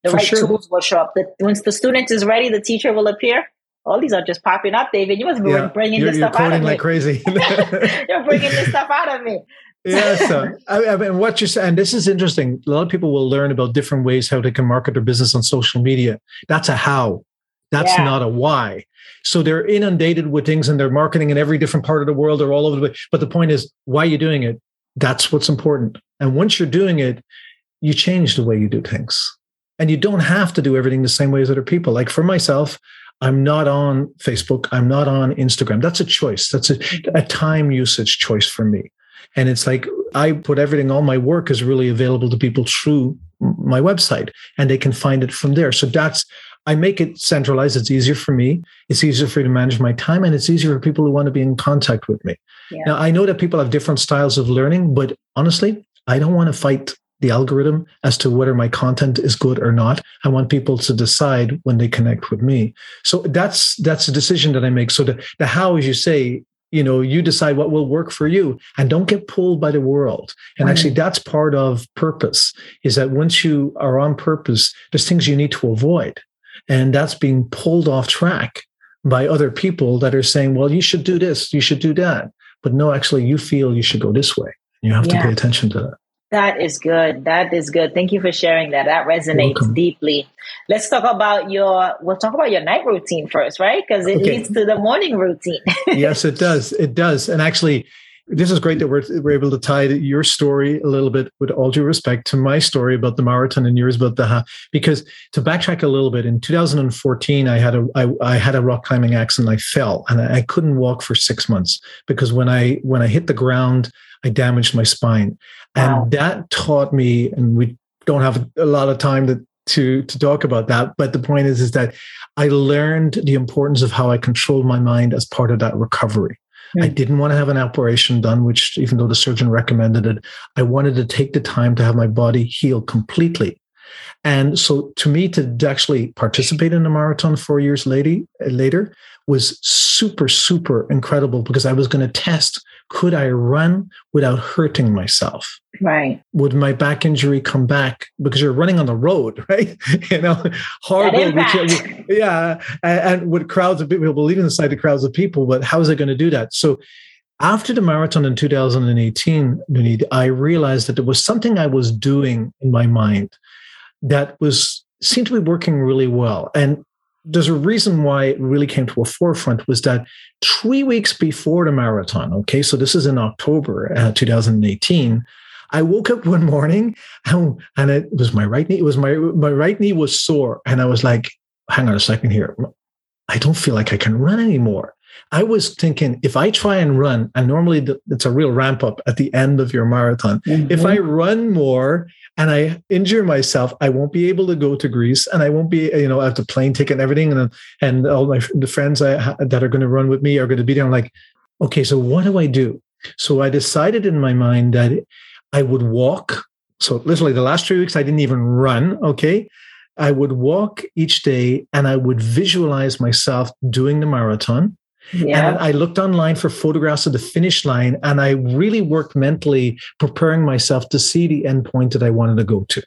the For right sure. tools will show up. The, once the student is ready, the teacher will appear. All these are just popping up, David. You must be yeah. bringing you're, this stuff out of like me. crazy. you're bringing this stuff out of me. yeah, so I, I mean, what you're saying, this is interesting. A lot of people will learn about different ways how they can market their business on social media. That's a how. That's yeah. not a why. So they're inundated with things and they're marketing in every different part of the world or all over the way. But the point is, why are you doing it? That's what's important. And once you're doing it, you change the way you do things. And you don't have to do everything the same way as other people. Like for myself, I'm not on Facebook. I'm not on Instagram. That's a choice. That's a, a time usage choice for me. And it's like I put everything, all my work is really available to people through my website and they can find it from there. So that's, I make it centralized. It's easier for me. It's easier for me to manage my time and it's easier for people who want to be in contact with me. Yeah. Now, I know that people have different styles of learning, but honestly, I don't want to fight the algorithm as to whether my content is good or not. I want people to decide when they connect with me. So that's that's a decision that I make. So the, the how, as you say, you know, you decide what will work for you and don't get pulled by the world. And right. actually that's part of purpose is that once you are on purpose, there's things you need to avoid. And that's being pulled off track by other people that are saying, well, you should do this, you should do that. But no, actually, you feel you should go this way. You have yeah. to pay attention to that. That is good. That is good. Thank you for sharing that. That resonates deeply. Let's talk about your, we'll talk about your night routine first, right? Because it okay. leads to the morning routine. yes, it does. It does. And actually, this is great that we're, we're able to tie your story a little bit, with all due respect, to my story about the marathon and yours about the ha because to backtrack a little bit, in 2014, I had a I, I had a rock climbing accident. I fell and I, I couldn't walk for six months because when I when I hit the ground, I damaged my spine. Wow. And that taught me, and we don't have a lot of time to, to, to talk about that. But the point is, is that I learned the importance of how I controlled my mind as part of that recovery. I hmm. didn't want to have an operation done, which even though the surgeon recommended it, I wanted to take the time to have my body heal completely. And so to me, to actually participate in a marathon four years later, later was super, super incredible because I was going to test could I run without hurting myself? Right. Would my back injury come back because you're running on the road, right? you know, horrible. Which, yeah, and, and, with crowds of people, leaving inside the side of crowds of people, but how is it going to do that? So after the marathon in 2018, I realized that there was something I was doing in my mind that was seemed to be working really well. And there's a reason why it really came to a forefront was that three weeks before the marathon, okay, so this is in October uh, 2018. I woke up one morning and, and it was my right knee. It was my my right knee was sore, and I was like, "Hang on a second here. I don't feel like I can run anymore." I was thinking if I try and run, and normally it's a real ramp up at the end of your marathon. Mm-hmm. If I run more and I injure myself, I won't be able to go to Greece, and I won't be, you know, I have the plane ticket and everything, and and all my the friends I, that are going to run with me are going to be there. I'm like, okay, so what do I do? So I decided in my mind that I would walk. So literally, the last three weeks I didn't even run. Okay, I would walk each day, and I would visualize myself doing the marathon. Yeah. And I looked online for photographs of the finish line and I really worked mentally preparing myself to see the end point that I wanted to go to.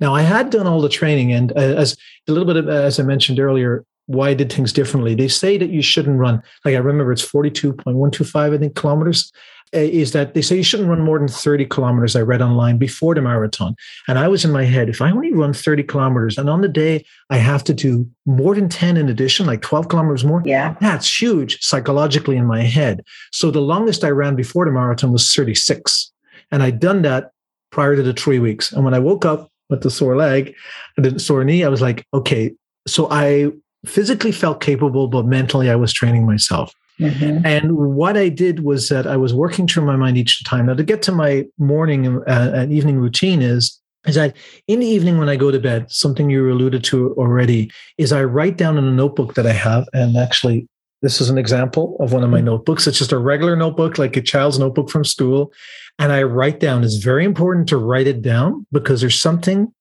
Now, I had done all the training, and uh, as a little bit of, as I mentioned earlier, why I did things differently. They say that you shouldn't run, like I remember it's 42.125, I think, kilometers. Uh, is that they say you shouldn't run more than 30 kilometers. I read online before the marathon. And I was in my head, if I only run 30 kilometers and on the day I have to do more than 10 in addition, like 12 kilometers more, yeah, that's huge psychologically in my head. So the longest I ran before the marathon was 36. And I'd done that prior to the three weeks. And when I woke up with the sore leg and the sore knee, I was like, okay, so I physically felt capable, but mentally I was training myself. Mm-hmm. And what I did was that I was working through my mind each time. Now, to get to my morning uh, and evening routine is is that in the evening when I go to bed, something you alluded to already, is I write down in a notebook that I have, and actually this is an example of one of my mm-hmm. notebooks. It's just a regular notebook, like a child's notebook from school. And I write down, it's very important to write it down because there's something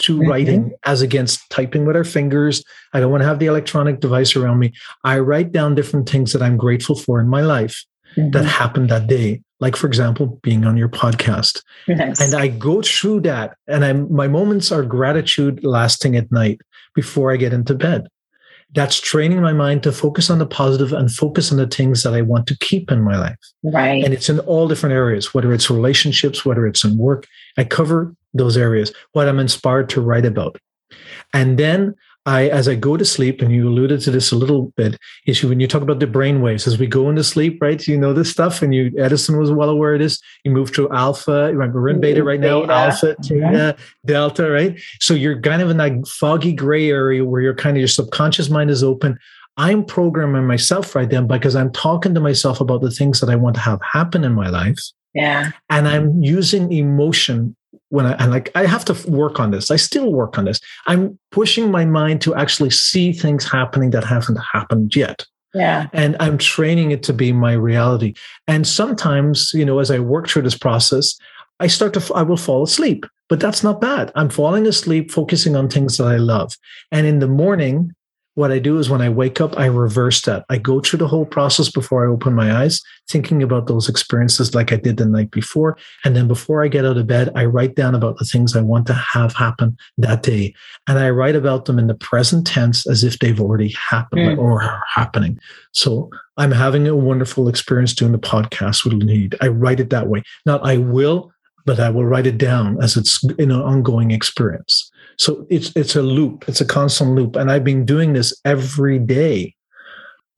to mm-hmm. writing as against typing with our fingers. I don't want to have the electronic device around me. I write down different things that I'm grateful for in my life mm-hmm. that happened that day. Like, for example, being on your podcast. Yes. And I go through that, and I'm, my moments are gratitude lasting at night before I get into bed that's training my mind to focus on the positive and focus on the things that I want to keep in my life. Right. And it's in all different areas, whether it's relationships, whether it's in work. I cover those areas, what I'm inspired to write about. And then I, as I go to sleep, and you alluded to this a little bit, is when you talk about the brain waves as we go into sleep, right? You know this stuff, and you Edison was well aware of this. You move to alpha, we're in mm-hmm. beta right now, beta. alpha, mm-hmm. theta, delta, right? So you're kind of in that foggy gray area where you're kind of your subconscious mind is open. I'm programming myself right then because I'm talking to myself about the things that I want to have happen in my life. Yeah. And I'm using emotion when I, I like I have to work on this. I still work on this. I'm pushing my mind to actually see things happening that haven't happened yet. Yeah. And I'm training it to be my reality. And sometimes, you know, as I work through this process, I start to I will fall asleep. But that's not bad. I'm falling asleep focusing on things that I love. And in the morning, what I do is when I wake up, I reverse that. I go through the whole process before I open my eyes, thinking about those experiences like I did the night before. And then before I get out of bed, I write down about the things I want to have happen that day. And I write about them in the present tense as if they've already happened mm. or are happening. So I'm having a wonderful experience doing the podcast with Need. I write it that way. Not I will, but I will write it down as it's in an ongoing experience. So it's it's a loop. It's a constant loop, and I've been doing this every day,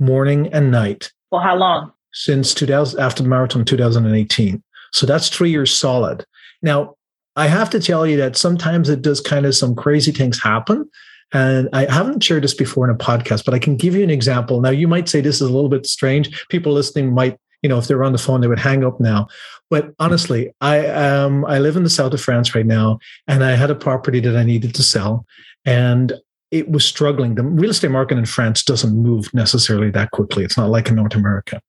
morning and night. For how long? Since 2000, after the marathon 2018. So that's three years solid. Now I have to tell you that sometimes it does kind of some crazy things happen. And I haven't shared this before in a podcast, but I can give you an example. Now, you might say this is a little bit strange. People listening might, you know, if they're on the phone, they would hang up now. But honestly, I um I live in the south of France right now, and I had a property that I needed to sell, and it was struggling. The real estate market in France doesn't move necessarily that quickly. It's not like in North America.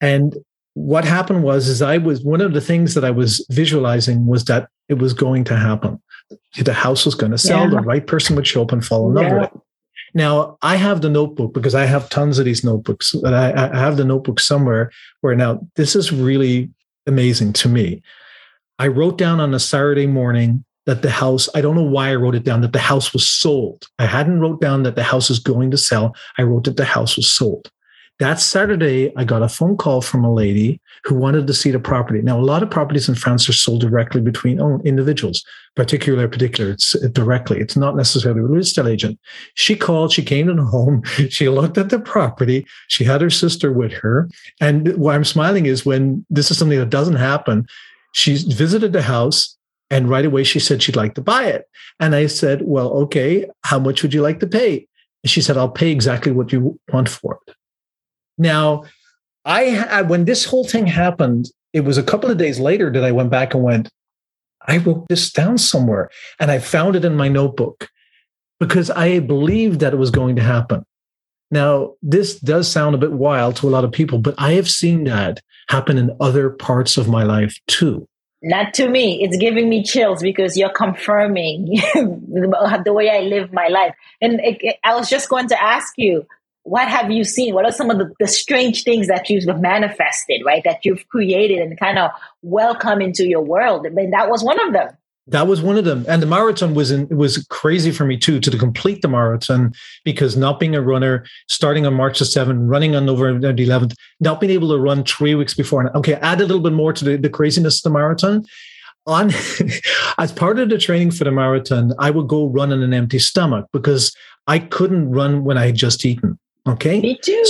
And what happened was is I was one of the things that I was visualizing was that it was going to happen. The house was going to sell, yeah. the right person would show up and fall in love with it. Now I have the notebook because I have tons of these notebooks. I, I have the notebook somewhere where now this is really amazing to me. I wrote down on a Saturday morning that the house, I don't know why I wrote it down, that the house was sold. I hadn't wrote down that the house is going to sell. I wrote that the house was sold. That Saturday, I got a phone call from a lady who wanted to see the property. Now, a lot of properties in France are sold directly between individuals, particular, particular. It's uh, directly. It's not necessarily a real estate agent. She called. She came to the home. She looked at the property. She had her sister with her. And why I'm smiling is when this is something that doesn't happen. She visited the house. And right away, she said she'd like to buy it. And I said, Well, okay, how much would you like to pay? She said, I'll pay exactly what you want for it. Now, I when this whole thing happened, it was a couple of days later that I went back and went, I wrote this down somewhere and I found it in my notebook because I believed that it was going to happen. Now, this does sound a bit wild to a lot of people, but I have seen that happen in other parts of my life too. Not to me. It's giving me chills because you're confirming the way I live my life. And I was just going to ask you, what have you seen? What are some of the, the, strange things that you've manifested, right? That you've created and kind of welcome into your world? I mean, that was one of them. That was one of them, and the marathon was in, was crazy for me too to complete the marathon because not being a runner, starting on March the seventh, running on November the eleventh, not being able to run three weeks before. And okay, add a little bit more to the, the craziness of the marathon. On as part of the training for the marathon, I would go run on an empty stomach because I couldn't run when I had just eaten. Okay. Me too.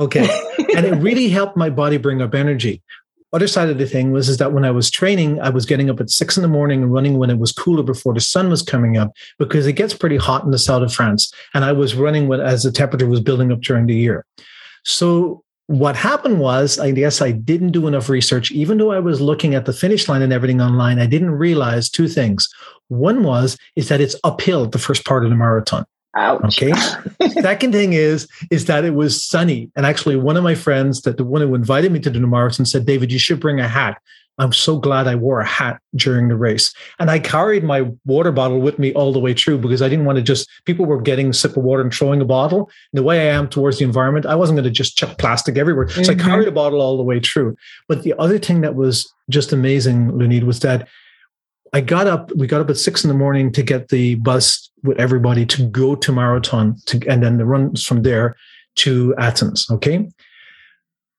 Okay. and it really helped my body bring up energy. other side of the thing was is that when I was training, I was getting up at six in the morning and running when it was cooler before the sun was coming up because it gets pretty hot in the south of France. And I was running when, as the temperature was building up during the year. So what happened was, I guess I didn't do enough research. Even though I was looking at the finish line and everything online, I didn't realize two things. One was is that it's uphill the first part of the marathon. Ouch. Okay. Second thing is is that it was sunny, and actually one of my friends, that the one who invited me to the marathon, said, "David, you should bring a hat." I'm so glad I wore a hat during the race. And I carried my water bottle with me all the way through because I didn't want to just, people were getting a sip of water and throwing a bottle. And the way I am towards the environment, I wasn't going to just chuck plastic everywhere. Mm-hmm. So I mm-hmm. carried a bottle all the way through. But the other thing that was just amazing, Lunid, was that I got up, we got up at six in the morning to get the bus with everybody to go to Marathon to, and then the runs from there to Athens. Okay.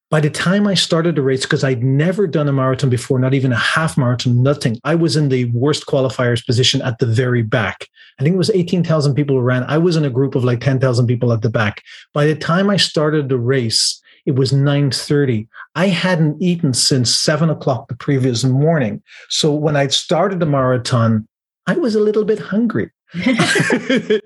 By the time I started the race, because I'd never done a marathon before, not even a half marathon, nothing, I was in the worst qualifiers position at the very back. I think it was 18,000 people who ran. I was in a group of like 10,000 people at the back. By the time I started the race, it was 9.30 i hadn't eaten since 7 o'clock the previous morning so when i started the marathon i was a little bit hungry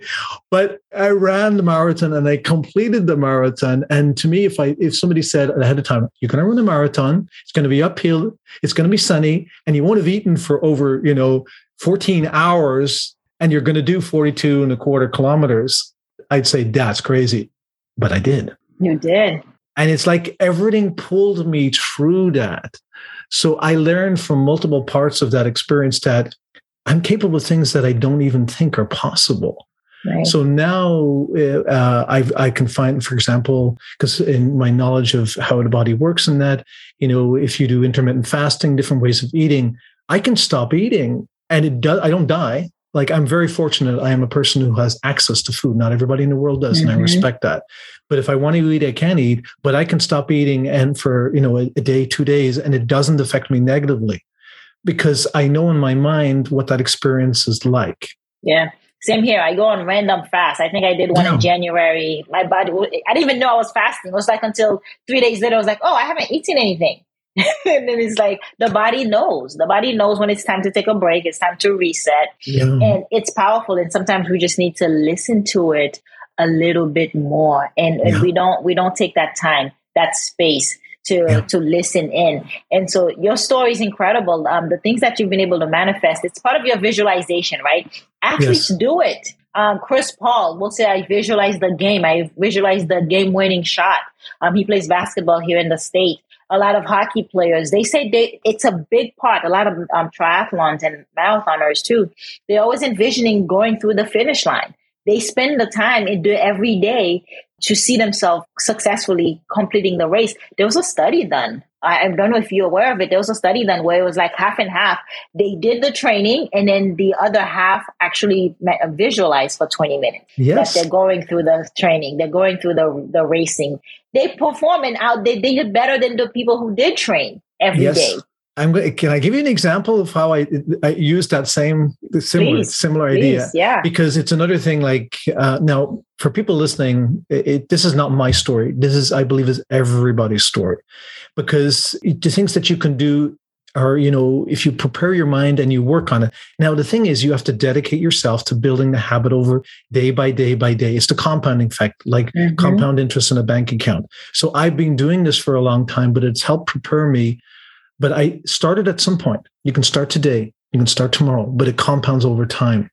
but I ran the marathon and I completed the marathon. And to me, if I if somebody said ahead of time, you're going to run a marathon, it's going to be uphill, it's going to be sunny, and you won't have eaten for over you know 14 hours, and you're going to do 42 and a quarter kilometers, I'd say that's crazy. But I did. You did. And it's like everything pulled me through that. So I learned from multiple parts of that experience that I'm capable of things that I don't even think are possible. Right. So now uh, i I can find, for example, because in my knowledge of how the body works, and that you know, if you do intermittent fasting, different ways of eating, I can stop eating, and it does. I don't die like I'm very fortunate. I am a person who has access to food. Not everybody in the world does, mm-hmm. and I mm-hmm. respect that. But if I want to eat, I can eat. But I can stop eating and for you know a, a day, two days, and it doesn't affect me negatively because I know in my mind what that experience is like. Yeah. Same here. I go on random fast. I think I did one yeah. in January. My body, I didn't even know I was fasting. It was like until three days later, I was like, oh, I haven't eaten anything. and then it's like the body knows. The body knows when it's time to take a break. It's time to reset. Yeah. And it's powerful. And sometimes we just need to listen to it a little bit more. And, yeah. and we don't we don't take that time, that space to yeah. to listen in. And so your story is incredible. Um, the things that you've been able to manifest, it's part of your visualization, right? Actually, yes. do it. Um, Chris Paul will say, I visualize the game. I visualize the game winning shot. Um, he plays basketball here in the state a lot of hockey players, they say they, it's a big part. A lot of um, triathlons and marathoners too. They're always envisioning going through the finish line. They spend the time and do every day to see themselves successfully completing the race. There was a study done. I, I don't know if you're aware of it. There was a study done where it was like half and half. They did the training and then the other half actually uh, visualized for 20 minutes. Yes. That they're going through the training. They're going through the, the racing. They perform and out. They, they did better than the people who did train every yes. day. I'm going. Can I give you an example of how I, I use that same similar please, similar idea? Please, yeah. Because it's another thing. Like uh, now, for people listening, it, it, this is not my story. This is, I believe, is everybody's story. Because the things that you can do are, you know, if you prepare your mind and you work on it. Now, the thing is, you have to dedicate yourself to building the habit over day by day by day. It's the compounding effect, like mm-hmm. compound interest in a bank account. So I've been doing this for a long time, but it's helped prepare me but I started at some point. You can start today, you can start tomorrow, but it compounds over time.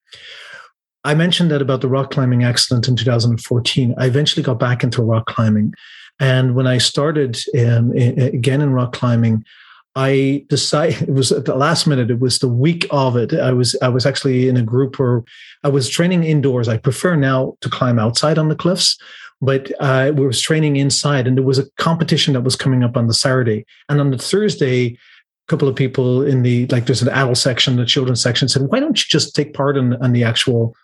I mentioned that about the rock climbing accident in 2014. I eventually got back into rock climbing. And when I started um, again in rock climbing, I decided it was at the last minute. It was the week of it. I was I was actually in a group where I was training indoors. I prefer now to climb outside on the cliffs, but uh, we was training inside and there was a competition that was coming up on the saturday. And on the thursday a couple of people in the like there's an adult section the children's section said why don't you just take part in, in the actual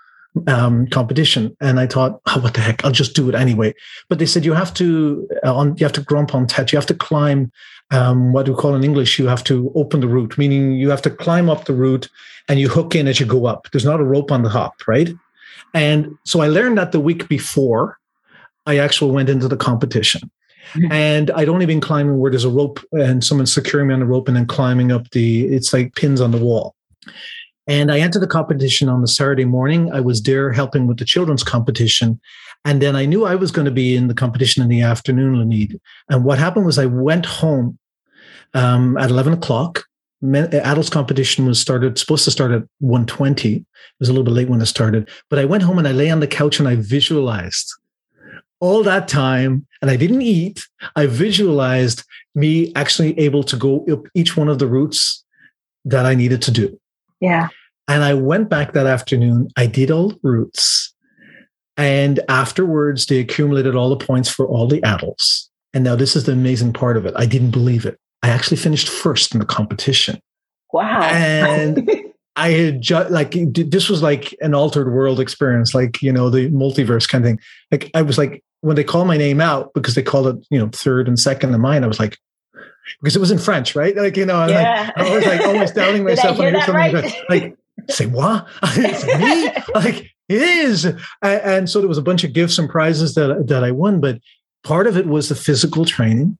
um, competition? And i thought oh what the heck? I'll just do it anyway. But they said you have to uh, on you have to grimper en tête you have to climb um, what do we call in english you have to open the route meaning you have to climb up the route and you hook in as you go up. There's not a rope on the top right? And so i learned that the week before I actually went into the competition. Mm-hmm. And I'd only been climbing where there's a rope and someone's securing me on the rope and then climbing up the, it's like pins on the wall. And I entered the competition on the Saturday morning. I was there helping with the children's competition. And then I knew I was going to be in the competition in the afternoon, Lunid. And what happened was I went home um, at 11 o'clock. Adults competition was started, supposed to start at 120. It was a little bit late when it started. But I went home and I lay on the couch and I visualized all that time and I didn't eat. I visualized me actually able to go up each one of the routes that I needed to do. Yeah. And I went back that afternoon. I did all the routes. And afterwards, they accumulated all the points for all the adults. And now this is the amazing part of it. I didn't believe it. I actually finished first in the competition. Wow. And I had just like this was like an altered world experience, like you know the multiverse kind of thing. Like I was like when they call my name out because they called it you know third and second of mine, I was like because it was in French, right? Like you know, I, yeah. like, I was like almost doubting myself when I hear something right? like say what? It's me? like it is, and, and so there was a bunch of gifts and prizes that that I won, but part of it was the physical training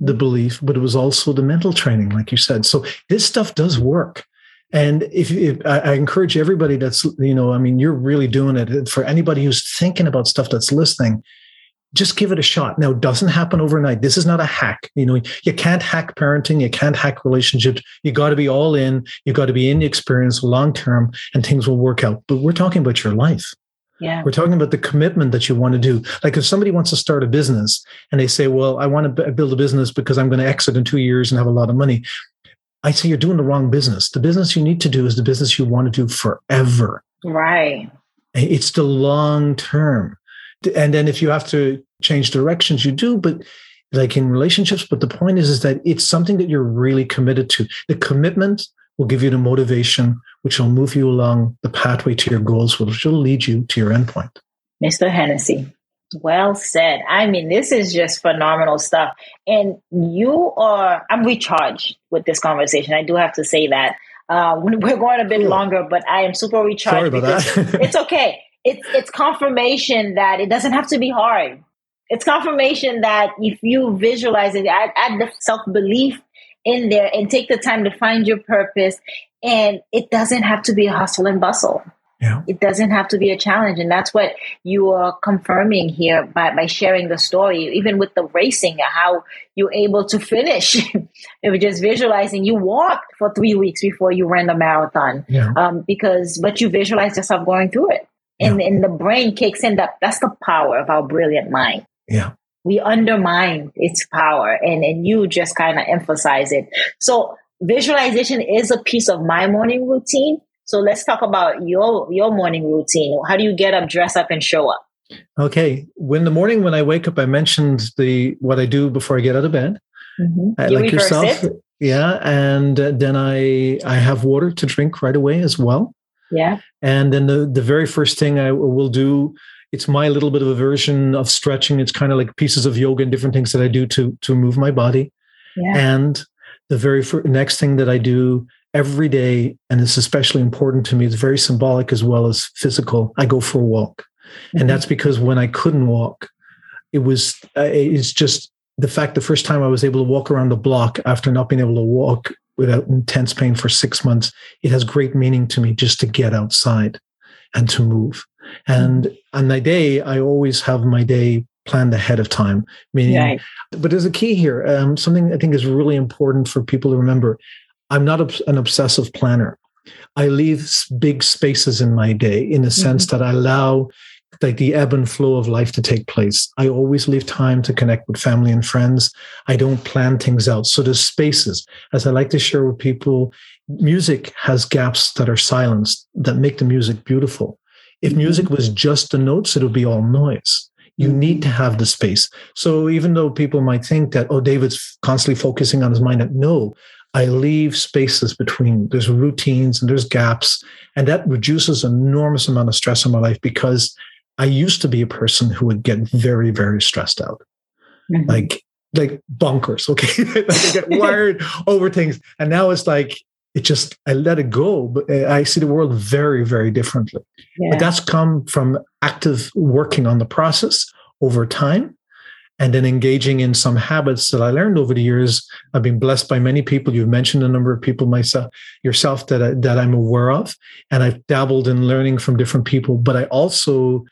the belief, but it was also the mental training, like you said. So this stuff does work. And if, if I, I, encourage everybody that's, you know, I mean, you're really doing it for anybody who's thinking about stuff that's listening, just give it a shot. Now, it doesn't happen overnight. This is not a hack. You know, you can't hack parenting. You can't hack relationships. You got to be all in. You got to be in the experience long term and things will work out. But we're talking about your life. Yeah. We're talking about the commitment that you want to do. Like if somebody wants to start a business and they say, well, I want to build a business because I'm going to exit in two years and have a lot of money. I say you're doing the wrong business. The business you need to do is the business you want to do forever. Right. It's the long term. And then if you have to change directions, you do, but like in relationships. But the point is, is that it's something that you're really committed to. The commitment will give you the motivation, which will move you along the pathway to your goals, which will lead you to your endpoint. Mr. Hennessy, well said. I mean, this is just phenomenal stuff. And you are, I'm recharged with this conversation. I do have to say that. Uh, we're going a bit longer, but I am super recharged. Sorry about that. it's okay. It's, it's confirmation that it doesn't have to be hard. It's confirmation that if you visualize it, add, add the self belief in there and take the time to find your purpose. And it doesn't have to be a hustle and bustle. Yeah. It doesn't have to be a challenge. And that's what you are confirming here by, by sharing the story, even with the racing, how you're able to finish. it was just visualizing you walked for three weeks before you ran the marathon. Yeah. Um, because, but you visualize yourself going through it. And, yeah. and the brain kicks in that that's the power of our brilliant mind. Yeah. We undermine its power and, and you just kind of emphasize it. So visualization is a piece of my morning routine so let's talk about your your morning routine. How do you get up, dress up, and show up? Okay. When the morning when I wake up, I mentioned the what I do before I get out of bed. Mm-hmm. You like yourself, it? yeah. And then I I have water to drink right away as well. Yeah. And then the the very first thing I will do it's my little bit of a version of stretching. It's kind of like pieces of yoga and different things that I do to to move my body. Yeah. And the very first, next thing that I do every day, and it's especially important to me, it's very symbolic as well as physical. I go for a walk. Mm-hmm. And that's because when I couldn't walk, it was, uh, it's just the fact the first time I was able to walk around the block after not being able to walk without intense pain for six months, it has great meaning to me just to get outside and to move. And mm-hmm. on my day, I always have my day planned ahead of time. Meaning, right. but there's a key here. Um, something I think is really important for people to remember. I'm not an obsessive planner. I leave big spaces in my day in the sense mm-hmm. that I allow like the ebb and flow of life to take place. I always leave time to connect with family and friends. I don't plan things out. So there's spaces. As I like to share with people, music has gaps that are silenced that make the music beautiful. If mm-hmm. music was just the notes, it would be all noise. You mm-hmm. need to have the space. So even though people might think that, oh, David's constantly focusing on his mind, no, I leave spaces between there's routines and there's gaps. And that reduces an enormous amount of stress in my life because I used to be a person who would get very, very stressed out. Mm-hmm. Like like bonkers. Okay. like I get wired over things. And now it's like it just I let it go. But uh, I see the world very, very differently. Yeah. But that's come from active working on the process over time and then engaging in some habits that I learned over the years. I've been blessed by many people. You've mentioned a number of people myself, yourself that I, that I'm aware of, and I've dabbled in learning from different people. But I also,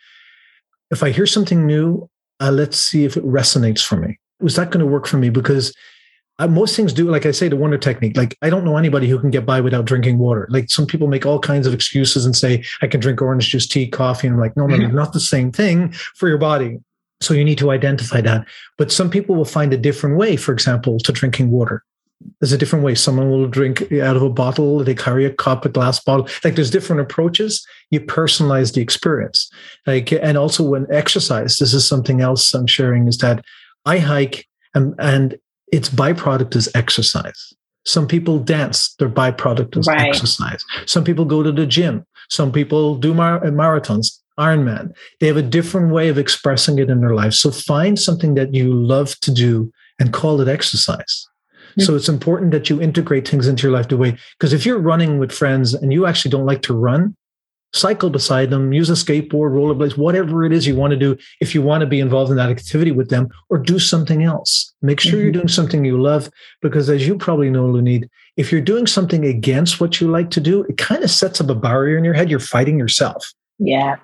if I hear something new, uh, let's see if it resonates for me. Was that going to work for me? Because uh, most things do, like I say, the wonder technique. Like I don't know anybody who can get by without drinking water. Like some people make all kinds of excuses and say, I can drink orange juice, tea, coffee. And I'm like, no, no, mm-hmm. not the same thing for your body. So you need to identify that. But some people will find a different way, for example, to drinking water. There's a different way. Someone will drink out of a bottle, they carry a cup, a glass bottle. Like there's different approaches. You personalize the experience. Like, and also when exercise, this is something else I'm sharing is that I hike and, and its byproduct is exercise. Some people dance, their byproduct is right. exercise. Some people go to the gym. Some people do mar- marathons. Ironman. They have a different way of expressing it in their life. So find something that you love to do and call it exercise. Mm-hmm. So it's important that you integrate things into your life the way, because if you're running with friends and you actually don't like to run, cycle beside them, use a skateboard, rollerblades, whatever it is you want to do. If you want to be involved in that activity with them or do something else, make sure mm-hmm. you're doing something you love. Because as you probably know, Lunid, if you're doing something against what you like to do, it kind of sets up a barrier in your head. You're fighting yourself. Yeah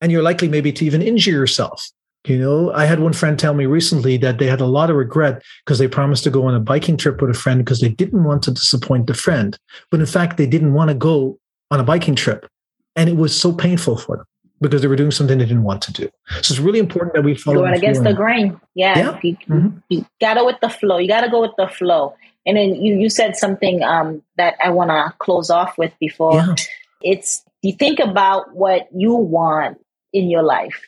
and you're likely maybe to even injure yourself. You know, I had one friend tell me recently that they had a lot of regret because they promised to go on a biking trip with a friend because they didn't want to disappoint the friend. But in fact, they didn't want to go on a biking trip. And it was so painful for them because they were doing something they didn't want to do. So it's really important that we follow. Going against the grain. Yeah. yeah. You, mm-hmm. you, gotta with the flow. You gotta go with the flow. And then you, you said something um, that I want to close off with before. Yeah. It's you think about what you want in your life.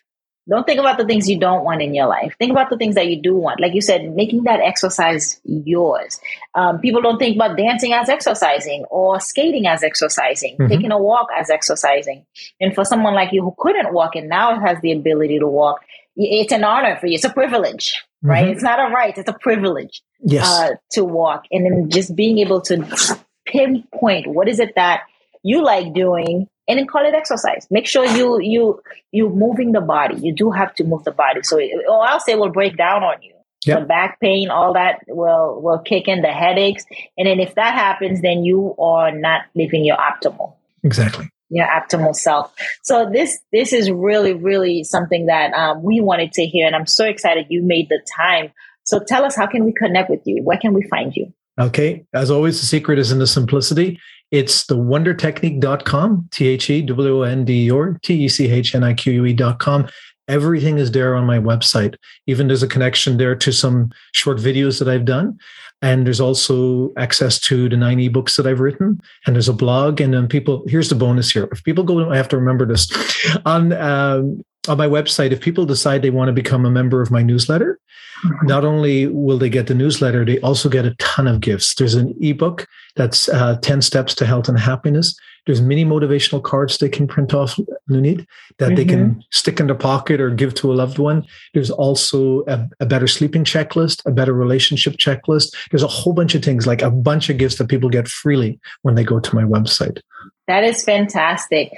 Don't think about the things you don't want in your life. Think about the things that you do want. Like you said, making that exercise yours. Um, people don't think about dancing as exercising or skating as exercising, mm-hmm. taking a walk as exercising. And for someone like you who couldn't walk and now has the ability to walk, it's an honor for you. It's a privilege, right? Mm-hmm. It's not a right. It's a privilege yes. Uh, to walk. And then just being able to pinpoint what is it that you like doing and then call it exercise. Make sure you you you moving the body. You do have to move the body. So or else it will break down on you. Yep. The back pain, all that will will kick in the headaches, and then if that happens, then you are not living your optimal. Exactly. Your optimal self. So this this is really really something that um, we wanted to hear, and I'm so excited you made the time. So tell us, how can we connect with you? Where can we find you? Okay. As always, the secret is in the simplicity. It's the wondertechnique.com, T H E W O N D or T E C H N I Q U E.com. Everything is there on my website. Even there's a connection there to some short videos that I've done. And there's also access to the nine ebooks that I've written. And there's a blog. And then people, here's the bonus here. If people go, I have to remember this on, um, on my website, if people decide they want to become a member of my newsletter. Not only will they get the newsletter, they also get a ton of gifts. There's an ebook that's uh, 10 Steps to Health and Happiness. There's mini motivational cards they can print off, Lunid, that mm-hmm. they can mm-hmm. stick in their pocket or give to a loved one. There's also a, a better sleeping checklist, a better relationship checklist. There's a whole bunch of things, like a bunch of gifts that people get freely when they go to my website. That is fantastic.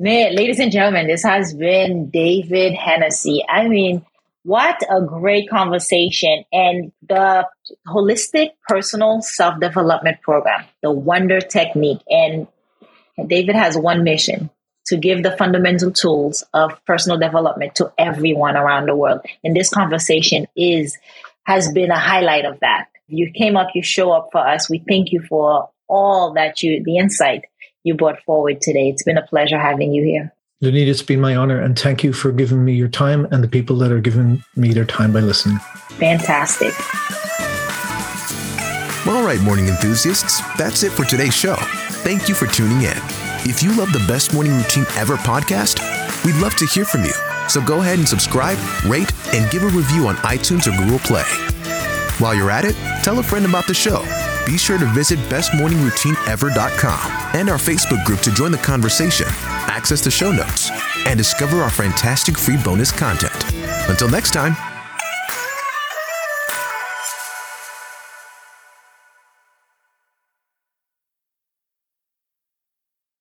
Man, ladies and gentlemen, this has been David Hennessy. I mean, what a great conversation. And the holistic personal self development program, the Wonder Technique. And David has one mission to give the fundamental tools of personal development to everyone around the world. And this conversation is has been a highlight of that. You came up, you show up for us. We thank you for all that you the insight you brought forward today. It's been a pleasure having you here. Lunid, it's been my honor, and thank you for giving me your time and the people that are giving me their time by listening. Fantastic. Well, All right, morning enthusiasts, that's it for today's show. Thank you for tuning in. If you love the Best Morning Routine Ever podcast, we'd love to hear from you. So go ahead and subscribe, rate, and give a review on iTunes or Google Play. While you're at it, tell a friend about the show be sure to visit bestmorningroutineever.com and our Facebook group to join the conversation, access the show notes, and discover our fantastic free bonus content. Until next time,